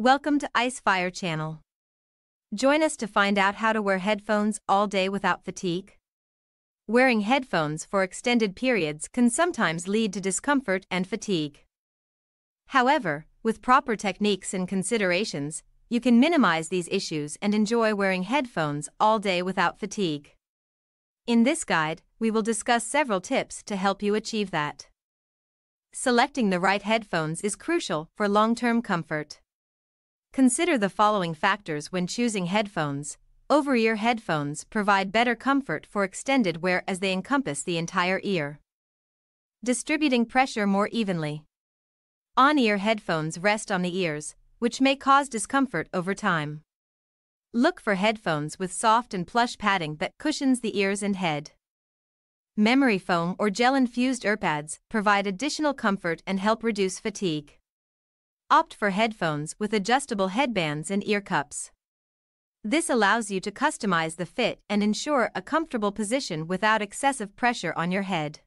Welcome to Icefire Channel. Join us to find out how to wear headphones all day without fatigue. Wearing headphones for extended periods can sometimes lead to discomfort and fatigue. However, with proper techniques and considerations, you can minimize these issues and enjoy wearing headphones all day without fatigue. In this guide, we will discuss several tips to help you achieve that. Selecting the right headphones is crucial for long term comfort. Consider the following factors when choosing headphones. Over ear headphones provide better comfort for extended wear as they encompass the entire ear. Distributing pressure more evenly. On ear headphones rest on the ears, which may cause discomfort over time. Look for headphones with soft and plush padding that cushions the ears and head. Memory foam or gel infused earpads provide additional comfort and help reduce fatigue. Opt for headphones with adjustable headbands and ear cups. This allows you to customize the fit and ensure a comfortable position without excessive pressure on your head.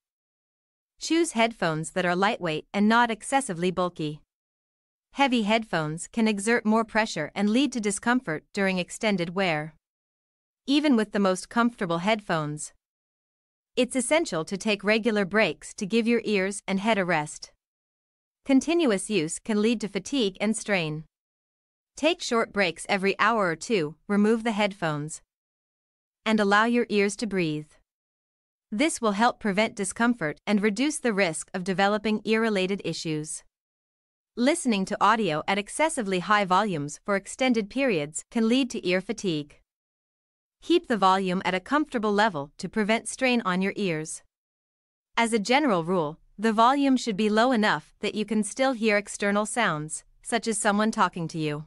Choose headphones that are lightweight and not excessively bulky. Heavy headphones can exert more pressure and lead to discomfort during extended wear. Even with the most comfortable headphones, it's essential to take regular breaks to give your ears and head a rest. Continuous use can lead to fatigue and strain. Take short breaks every hour or two, remove the headphones, and allow your ears to breathe. This will help prevent discomfort and reduce the risk of developing ear related issues. Listening to audio at excessively high volumes for extended periods can lead to ear fatigue. Keep the volume at a comfortable level to prevent strain on your ears. As a general rule, the volume should be low enough that you can still hear external sounds, such as someone talking to you.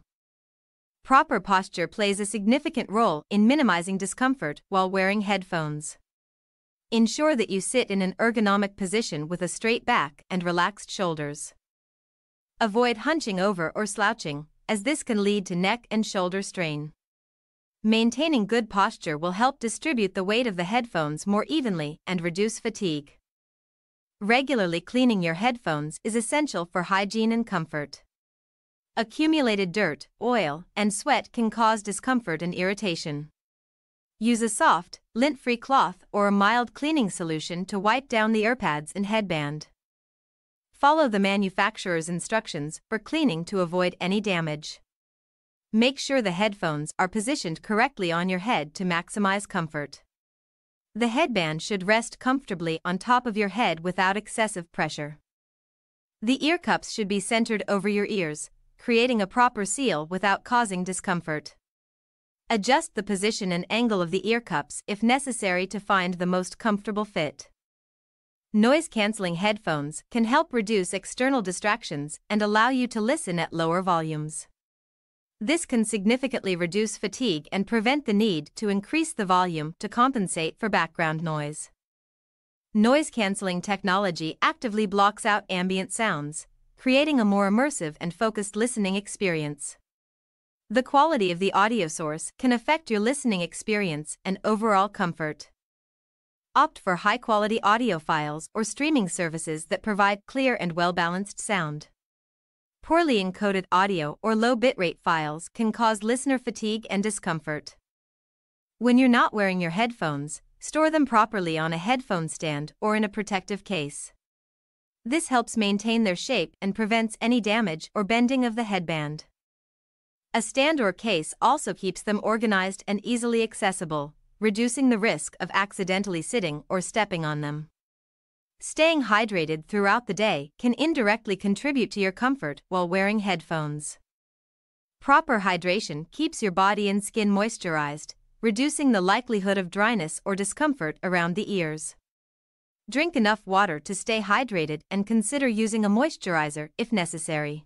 Proper posture plays a significant role in minimizing discomfort while wearing headphones. Ensure that you sit in an ergonomic position with a straight back and relaxed shoulders. Avoid hunching over or slouching, as this can lead to neck and shoulder strain. Maintaining good posture will help distribute the weight of the headphones more evenly and reduce fatigue. Regularly cleaning your headphones is essential for hygiene and comfort. Accumulated dirt, oil, and sweat can cause discomfort and irritation. Use a soft, lint free cloth or a mild cleaning solution to wipe down the earpads and headband. Follow the manufacturer's instructions for cleaning to avoid any damage. Make sure the headphones are positioned correctly on your head to maximize comfort. The headband should rest comfortably on top of your head without excessive pressure. The ear cups should be centered over your ears, creating a proper seal without causing discomfort. Adjust the position and angle of the ear cups if necessary to find the most comfortable fit. Noise canceling headphones can help reduce external distractions and allow you to listen at lower volumes. This can significantly reduce fatigue and prevent the need to increase the volume to compensate for background noise. Noise canceling technology actively blocks out ambient sounds, creating a more immersive and focused listening experience. The quality of the audio source can affect your listening experience and overall comfort. Opt for high quality audio files or streaming services that provide clear and well balanced sound. Poorly encoded audio or low bitrate files can cause listener fatigue and discomfort. When you're not wearing your headphones, store them properly on a headphone stand or in a protective case. This helps maintain their shape and prevents any damage or bending of the headband. A stand or case also keeps them organized and easily accessible, reducing the risk of accidentally sitting or stepping on them. Staying hydrated throughout the day can indirectly contribute to your comfort while wearing headphones. Proper hydration keeps your body and skin moisturized, reducing the likelihood of dryness or discomfort around the ears. Drink enough water to stay hydrated and consider using a moisturizer if necessary.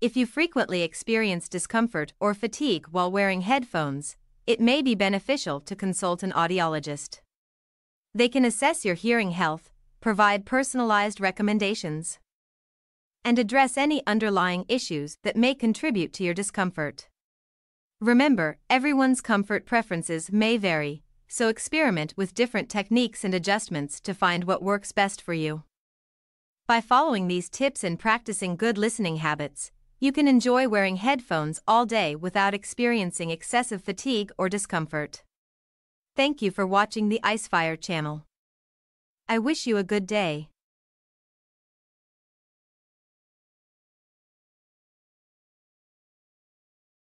If you frequently experience discomfort or fatigue while wearing headphones, it may be beneficial to consult an audiologist. They can assess your hearing health, provide personalized recommendations, and address any underlying issues that may contribute to your discomfort. Remember, everyone's comfort preferences may vary, so experiment with different techniques and adjustments to find what works best for you. By following these tips and practicing good listening habits, You can enjoy wearing headphones all day without experiencing excessive fatigue or discomfort. Thank you for watching the Icefire channel. I wish you a good day.